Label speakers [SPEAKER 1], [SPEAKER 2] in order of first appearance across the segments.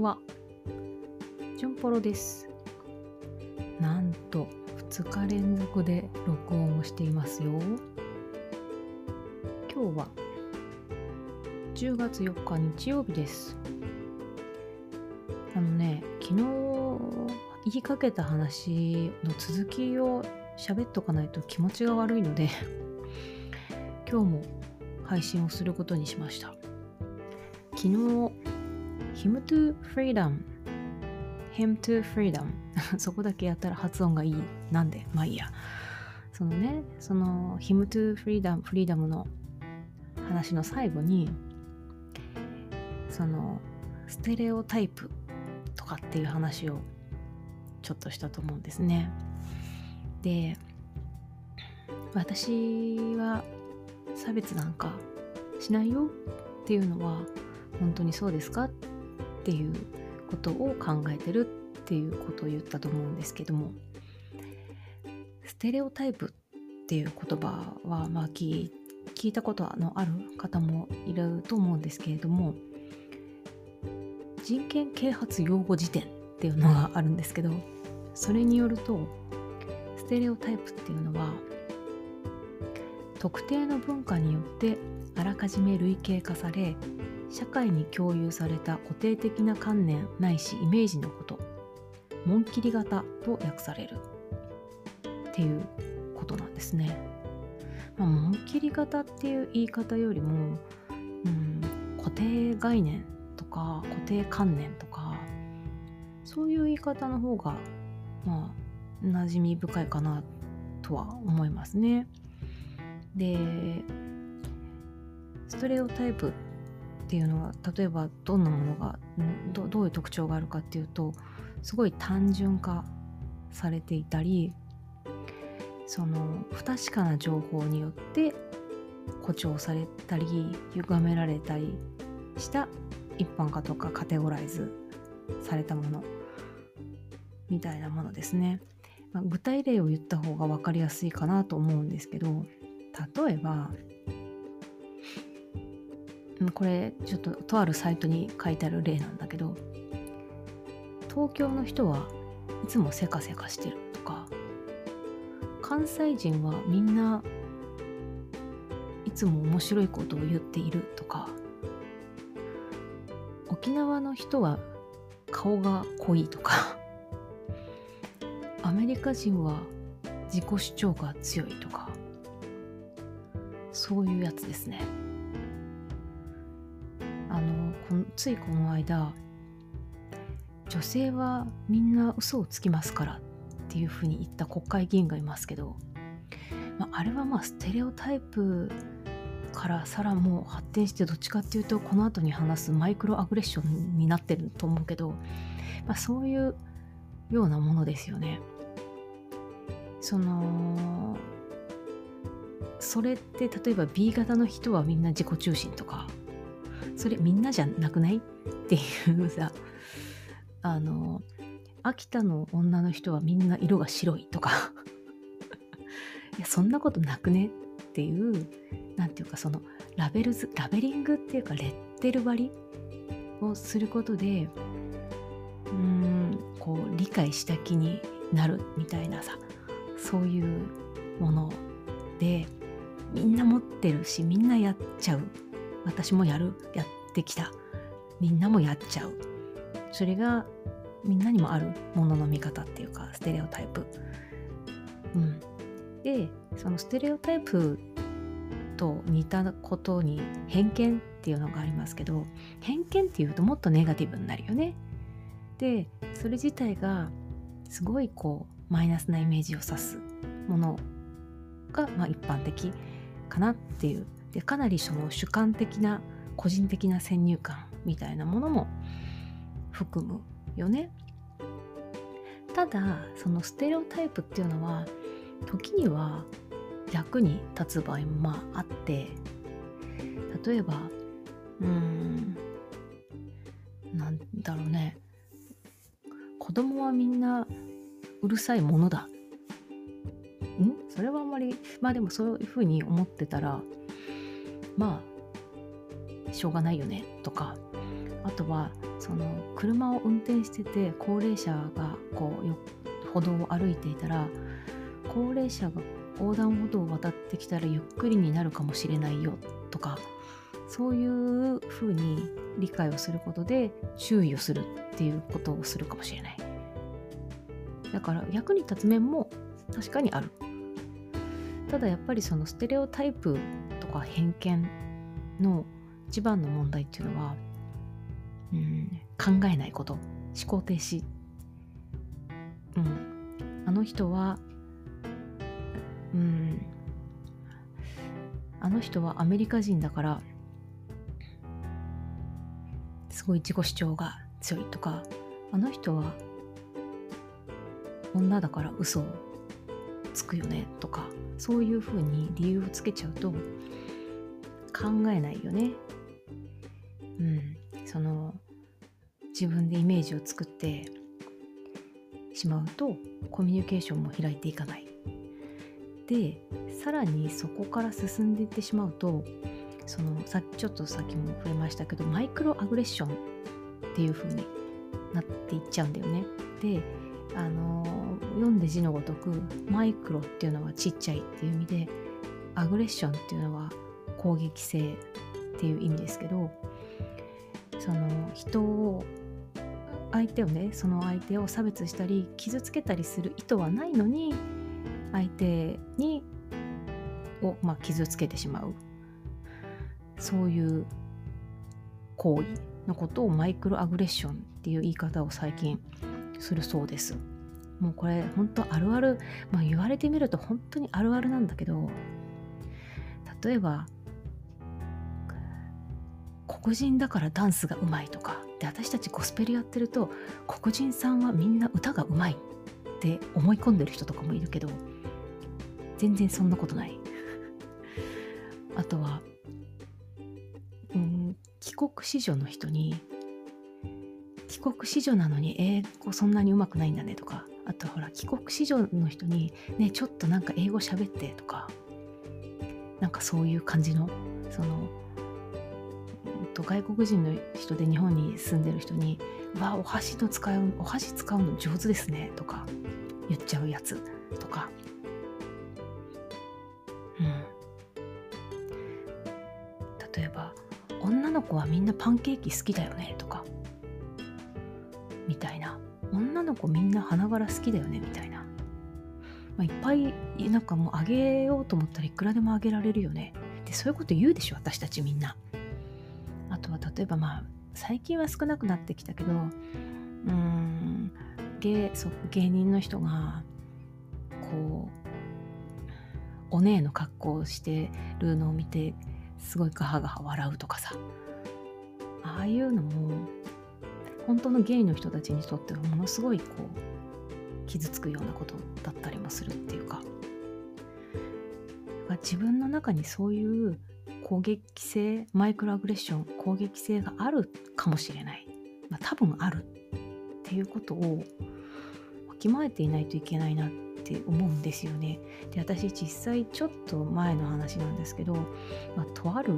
[SPEAKER 1] んは。ジョンポロです。なんと2日連続で録音をしていますよ。今日は10月4日日曜日です。あのね、昨日言いかけた話の続きを喋っとかないと気持ちが悪いので、今日も配信をすることにしました。昨日、Him to Freedom. Him to Freedom. そこだけやったら発音がいい。なんで？まあいいや。そのねその Him to Freedom Freedom の話の最後にそのステレオタイプとかっていう話をちょっとしたと思うんですね。で私は差別なんかしないよっていうのは本当にそうですか？っっていうことを考えてるっていうことを言ったと思うんですけどもステレオタイプっていう言葉はまあ聞聞いたことのある方もいると思うんですけれども人権啓発用語辞典っていうのがあるんですけどそれによるとステレオタイプっていうのは特定の文化によってあらかじめ類型化され社会に共有された固定的な観念ないしイメージのこと紋切り型と訳されるっていうことなんですね。まあ、紋切り型っていう言い方よりも、うん、固定概念とか固定観念とかそういう言い方の方がまあ馴染み深いかなとは思いますね。でストレオタイプっていうのは例えばどんなものがどどういう特徴があるかっていうとすごい単純化されていたりその不確かな情報によって誇張されたり歪められたりした一般化とかカテゴライズされたものみたいなものですね、ま、具体例を言った方が分かりやすいかなと思うんですけど例えばこれちょっととあるサイトに書いてある例なんだけど東京の人はいつもせかせかしてるとか関西人はみんないつも面白いことを言っているとか沖縄の人は顔が濃いとか アメリカ人は自己主張が強いとかそういうやつですね。ついこの間女性はみんな嘘をつきますからっていうふうに言った国会議員がいますけど、まあ、あれはまあステレオタイプからさらもう発展してどっちかっていうとこの後に話すマイクロアグレッションになってると思うけど、まあ、そういうようなものですよね。そのそれって例えば B 型の人はみんな自己中心とかそれみんなじゃなくない？っていうさあの秋田の女の人はみんな色が白いとか。いやそんなことなくね？っていうなんていうかそのラベルズラベリングっていうかレッテル割りをすることでうーんこう理解した気になるみたいなさそういうものでみんな持ってるしみんなやっちゃう。私もやるやってきた。みんなもやっちゃう。それがみんなにもあるものの見方っていうかステレオタイプ。うん。でそのステレオタイプと似たことに偏見っていうのがありますけど偏見っていうともっとネガティブになるよね。でそれ自体がすごいこうマイナスなイメージを指すものが、まあ、一般的かなっていうでかなりその主観的な個人的な先入観みたいなものも含むよね。ただそのステレオタイプっていうのは時には役に立つ場合もまああって例えばうーんなんだろうね。子供はみんなうるさいものだ。ん？それはあんまりまあでもそういうふうに思ってたらまあしょうがないよねとかあとはそその車を運転してて高齢者がこう歩道を歩いていたら高齢者が横断歩道を渡ってきたらゆっくりになるかもしれないよとかそういうふうに理解をすることで注意をするっていうことをするかもしれない。だから役に立つ面も確かにある。ただやっぱりそのステレオタイプとか偏見の一番の問題っていうのは、うん、考えないこと思考停止、うん、あの人はうん。あの人はアメリカ人だからすごい自己主張が強いとかあの人は女だから嘘をつくよねとかそういうふうに理由をつけちゃうと考えないよね。うん、その自分でイメージを作ってしまうとコミュニケーションも開いていかない。でさらにそこから進んでいってしまうとそのさちょっとさっきも触れましたけどマイクロアグレッションっていう風になっていっちゃうんだよね。であの読んで字のごとくマイクロっていうのはちっちゃいっていう意味でアグレッションっていうのは攻撃性っていう意味ですけどその人を相手をねその相手を差別したり傷つけたりする意図はないのに相手にを、まあ、傷つけてしまうそういう行為のことをマイクロアグレッションっていう言い方を最近するそうです。もうこれ本当あるある、まあ、言われてみると本当にあるあるなんだけど例えば黒人だからダンスがうまいとか。で私たちゴスペルやってると黒人さんはみんな歌がうまいって思い込んでる人とかもいるけど全然そんなことない。あとはうん帰国子女の人に帰国子女なのに英語そんなにうまくないんだねとか。あとほら帰国子女の人にねちょっとなんか英語喋ってとか。なんかそういう感じのそのと外国人の人で日本に住んでる人に「わお箸の使うお箸使うの上手ですね」とか言っちゃうやつとか。うん。例えば「女の子はみんなパンケーキ好きだよね」とか。みたいな女の子みんな花柄好きだよねみたいな、まあ、いっぱいなんかもうあげようと思ったらいくらでもあげられるよね。でそういうこと言うでしょ私たちみんな。例えばまあ最近は少なくなってきたけどうん芸そ芸人の人がこうお姉の格好をしてるのを見てすごいガハガハ笑うとかさ。ああいうのも本当のゲイの人たちにとってはものすごいこう傷つくようなことだったりもするっていうか自分の中にそういう攻撃性マイクロアグレッション攻撃性があるかもしれない、まあ、多分あるっていうことをわきまえていないといけないなって思うんですよね。で私実際ちょっと前の話なんですけど、まあ、とある、う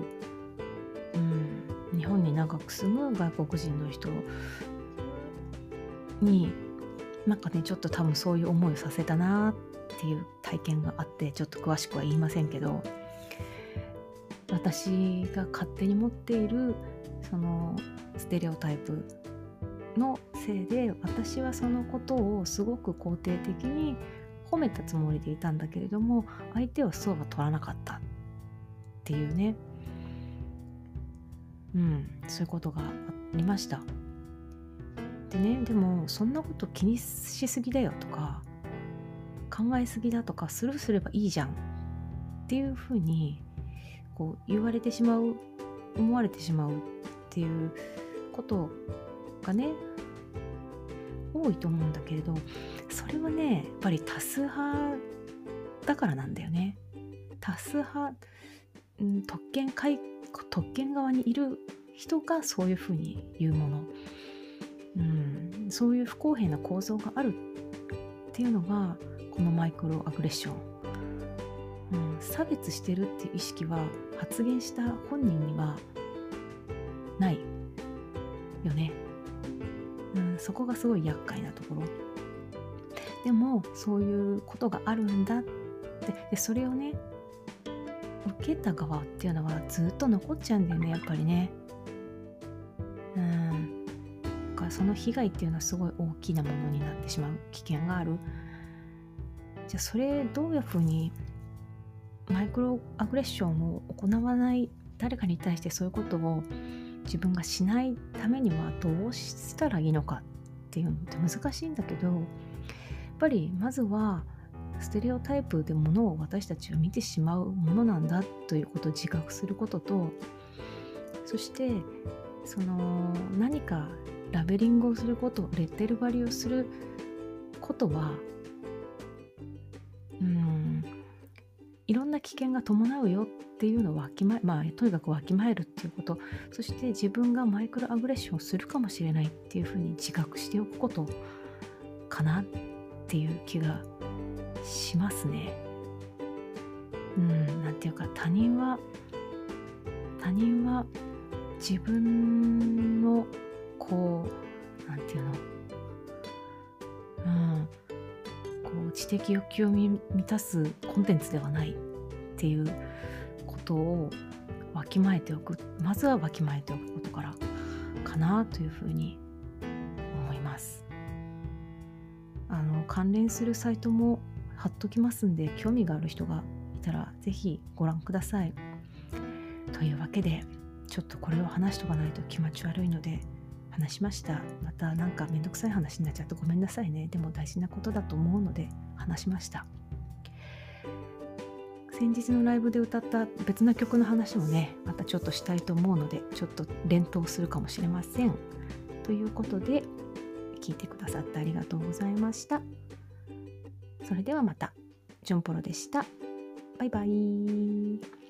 [SPEAKER 1] ん、日本に長く住む外国人の人になんかねちょっと多分そういう思いをさせたなっていう体験があってちょっと詳しくは言いませんけど私が勝手に持っているそのステレオタイプのせいで私はそのことをすごく肯定的に褒めたつもりでいたんだけれども相手はそうは取らなかったっていうね。うんそういうことがありました。でねでもそんなこと気にしすぎだよとか考えすぎだとかスルーすればいいじゃんっていうふうにこう言われてしまう思われてしまうっていうことがね多いと思うんだけれどそれはねやっぱり多数派だからなんだよね。多数派、うん、特権会特権側にいる人がそういうふうに言うもの、うん、そういう不公平な構造があるっていうのがこのマイクロアグレッション、差別してるっていう意識は発言した本人にはないよね。うんそこがすごい厄介なところ。でもそういうことがあるんだって。でそれをね受けた側っていうのはずっと残っちゃうんだよねやっぱりね。うん。だかその被害っていうのはすごい大きなものになってしまう。危険がある。じゃあそれどういうふうにマイクロアグレッションを行わない誰かに対してそういうことを自分がしないためにはどうしたらいいのかっていうのって難しいんだけどやっぱりまずはステレオタイプでものを私たちは見てしまうものなんだということを自覚することとそしてその何かラベリングをすることレッテル貼りをすることはいろんな危険が伴うよっていうのをわきまえまあとにかくわきまえるっていうことそして自分がマイクロアグレッションをするかもしれないっていうふうに自覚しておくことかなっていう気がしますね。うん、なんていうか他人は他人は自分のこうなんていうの？的欲求を満たすコンテンツではないっていうことをわきまえておくまずはわきまえておくことからかなというふうに思いますあの関連するサイトも貼っときますんで興味がある人がいたら是非ご覧ください。というわけでちょっとこれを話しとかないと気持ち悪いので話しました。またなんかめんどくさい話になっちゃってごめんなさいね。でも大事なことだと思うので話しました。先日のライブで歌った別の曲の話もねまたちょっとしたいと思うのでちょっと連投するかもしれません。ということで聞いてくださってありがとうございました。それではまた。ジョンポロでした。バイバイ。